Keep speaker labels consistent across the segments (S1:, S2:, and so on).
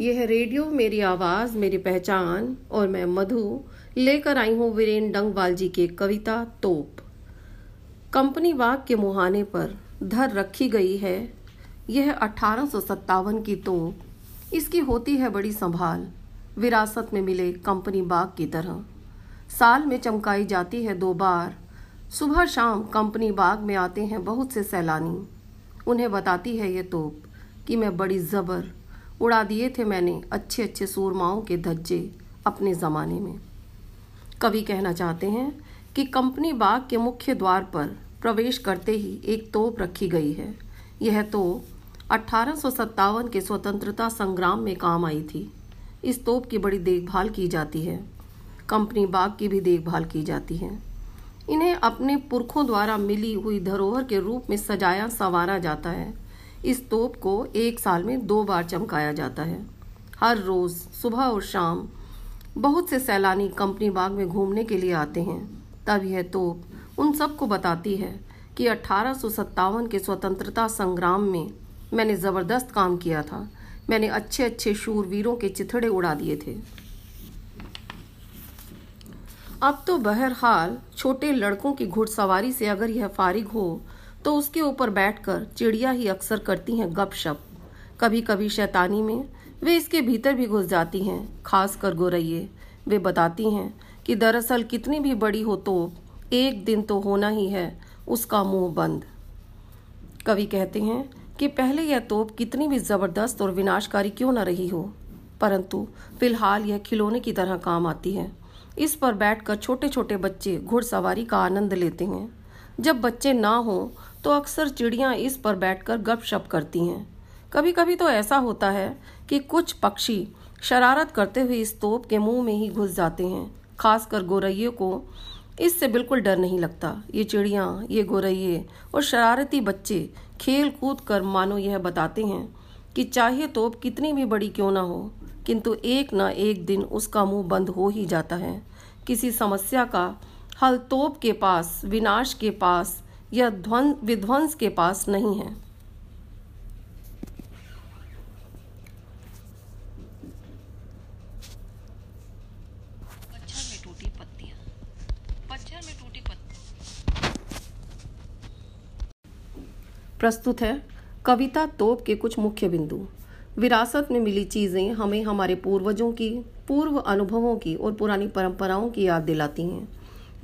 S1: यह रेडियो, मेरी आवाज़, मेरी पहचान और मैं मधु लेकर आई हूँ वीरेन डंगवाल जी की कविता तोप। कंपनी बाग के मुहाने पर धर रखी गई है। यह अठारह की तोप। इसकी होती है बड़ी संभाल। विरासत में मिले कंपनी बाग की तरह। साल में चमकाई जाती है दो बार। सुबह शाम कंपनी बाग में आते हैं बहुत से सैलानी। उन्हें बताती है ये तोप कि मैं बड़ी ज़बर उड़ा दिए थे मैंने अच्छे अच्छे सूरमाओं के धज्जे अपने ज़माने में। कवि कहना चाहते हैं कि कंपनी बाग के मुख्य द्वार पर प्रवेश करते ही एक तोप रखी गई है। यह तोप अठारह सौ सत्तावन के स्वतंत्रता संग्राम में काम आई थी। इस तोप की बड़ी देखभाल की जाती है। कंपनी बाग की भी देखभाल की जाती है। इन्हें अपने पुरखों द्वारा मिली हुई धरोहर के रूप में सजाया, संवारा जाता है। इस तोप को एक साल में दो बार चमकाया जाता है। हर रोज़ सुबह और शाम बहुत से सैलानी कंपनी बाग में घूमने के लिए आते हैं। तब यह तोप उन सबको बताती है कि अठारह के स्वतंत्रता संग्राम में मैंने ज़बरदस्त काम किया था। मैंने अच्छे अच्छे शूरवीरों के चिथड़े उड़ा दिए थे। अब तो बहरहाल छोटे लड़कों की घुड़सवारी से अगर यह फारिग हो तो उसके ऊपर बैठकर चिड़िया ही अक्सर करती हैं गपशप। कभी कभी शैतानी में वे इसके भीतर भी घुस जाती हैं खास कर गोरैये। वे बताती हैं कि दरअसल कितनी भी बड़ी हो तो एक दिन तो होना ही है, उसका मुँह बंद। कवि कहते हैं कि पहले यह तोप कितनी भी ज़बरदस्त और विनाशकारी क्यों न रही हो, परंतु फ़िलहाल यह खिलौने की तरह काम आती है। इस पर बैठकर छोटे छोटे बच्चे घुड़सवारी का आनंद लेते हैं। जब बच्चे ना हों तो अक्सर चिड़ियाँ इस पर बैठकर गपशप करती हैं। कभी कभी तो ऐसा होता है कि कुछ पक्षी शरारत करते हुए इस तोप के मुँह में ही घुस जाते हैं, खासकर गोरैये को। इससे बिल्कुल डर नहीं लगता। ये चिड़ियाँ, ये गोरैये और शरारती बच्चे खेल कूद कर मानो यह बताते हैं कि चाहे तोप कितनी भी बड़ी क्यों ना हो, किंतु एक न एक दिन उसका मुँह बंद हो ही जाता है। किसी समस्या का हल तोप के पास, विनाश के पास या ध्वन विध्वंस के पास नहीं है। प्रस्तुत है कविता तोप के कुछ मुख्य बिंदु। विरासत में मिली चीज़ें हमें हमारे पूर्वजों की पूर्व अनुभवों की और पुरानी परंपराओं की याद दिलाती हैं।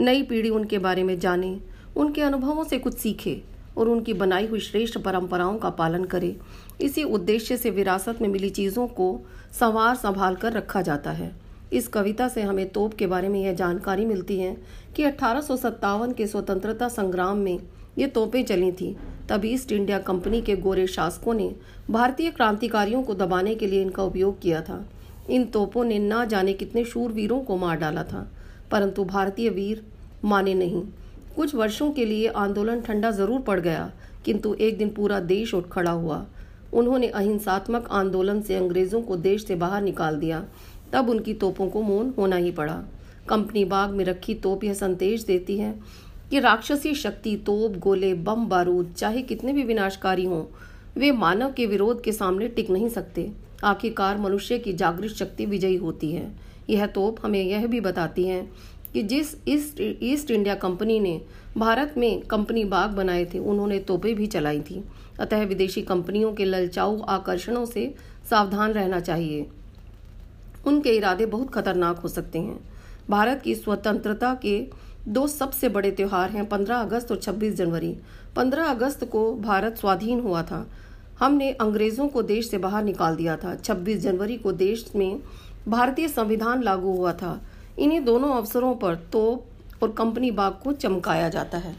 S1: नई पीढ़ी उनके बारे में जाने उनके अनुभवों से कुछ सीखे और उनकी बनाई हुई श्रेष्ठ परंपराओं का पालन करे। इसी उद्देश्य से विरासत में मिली चीज़ों को संवार संभाल कर रखा जाता है। इस कविता से हमें तोप के बारे में यह जानकारी मिलती है कि अठारह सौ सत्तावन के स्वतंत्रता संग्राम में ये तोपें चली थी। तब ईस्ट इंडिया कंपनी के गोरे शासकों ने भारतीय क्रांतिकारियों को दबाने के लिए इनका उपयोग किया था। इन तोपों ने न जाने कितने शूरवीरों को मार डाला था, परंतु भारतीय वीर माने नहीं। कुछ वर्षों के लिए आंदोलन ठंडा ज़रूर पड़ गया, किंतु एक दिन पूरा देश उठ खड़ा हुआ। उन्होंने अहिंसात्मक आंदोलन से अंग्रेज़ों को देश से बाहर निकाल दिया। तब उनकी तोपों को मौन होना ही पड़ा। कंपनी बाग में रखी तोप यह संदेश देती है कि राक्षसी शक्ति, तोप, गोले, बम, बारूद, चाहे कितने भी विनाशकारी हों, वे मानव के विरोध के सामने टिक नहीं सकते। आखिरकार मनुष्य की जागृत शक्ति विजयी होती है। यह तोप हमें यह भी बताती है कि जिस ईस्ट ईस्ट इंडिया कंपनी ने भारत में कंपनी बाग बनाए थे, उन्होंने तोपें भी चलाई थी। अतः विदेशी कंपनियों के ललचाऊ आकर्षणों से सावधान रहना चाहिए। उनके इरादे बहुत खतरनाक हो सकते हैं। भारत की स्वतंत्रता के दो सबसे बड़े त्यौहार हैं 15 अगस्त और 26 जनवरी। 15 अगस्त को भारत स्वाधीन हुआ था। हमने अंग्रेज़ों को देश से बाहर निकाल दिया था। 26 जनवरी को देश में भारतीय संविधान लागू हुआ था। इन्हीं दोनों अवसरों पर तोप और कंपनी बाग को चमकाया जाता है।